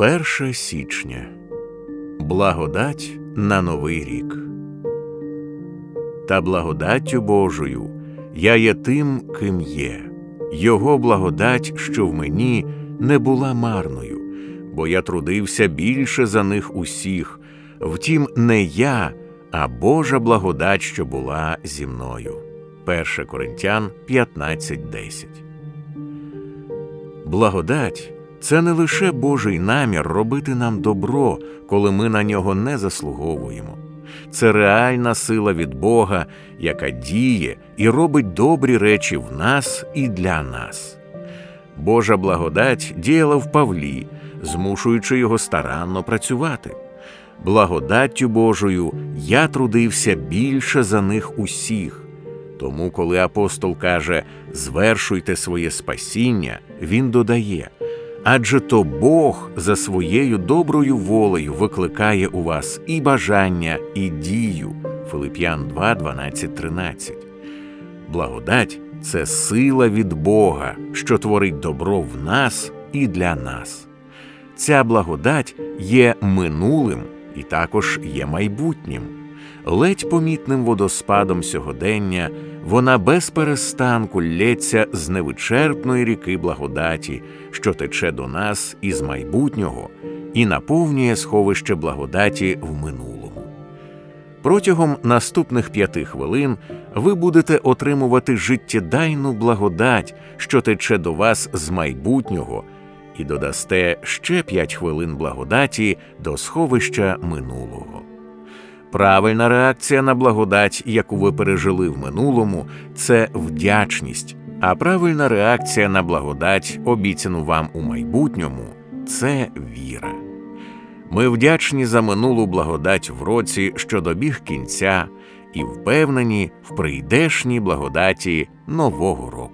1 січня Благодать на Новий рік. Та благодаттю Божою я є тим, ким є, Його благодать, що в мені, не була марною, бо я трудився більше за них усіх, втім, не я, а Божа благодать, що була зі мною. 1 Коринтян 15.10 Благодать це не лише Божий намір робити нам добро, коли ми на нього не заслуговуємо. Це реальна сила від Бога, яка діє і робить добрі речі в нас і для нас. Божа благодать діяла в Павлі, змушуючи його старанно працювати. Благодаттю Божою я трудився більше за них усіх. Тому, коли апостол каже звершуйте своє спасіння, він додає адже то Бог за своєю доброю волею викликає у вас і бажання, і дію. Филип'ян 2, 12, 13. Благодать це сила від Бога, що творить добро в нас і для нас. Ця благодать є минулим і також є майбутнім. Ледь помітним водоспадом сьогодення вона без перестанку лється з невичерпної ріки благодаті, що тече до нас із майбутнього і наповнює сховище благодаті в минулому. Протягом наступних п'яти хвилин ви будете отримувати життєдайну благодать, що тече до вас з майбутнього, і додасте ще п'ять хвилин благодаті до сховища минулого. Правильна реакція на благодать, яку ви пережили в минулому, це вдячність, а правильна реакція на благодать, обіцяну вам у майбутньому, це віра. Ми вдячні за минулу благодать в році, що добіг кінця, і впевнені в прийдешній благодаті нового року.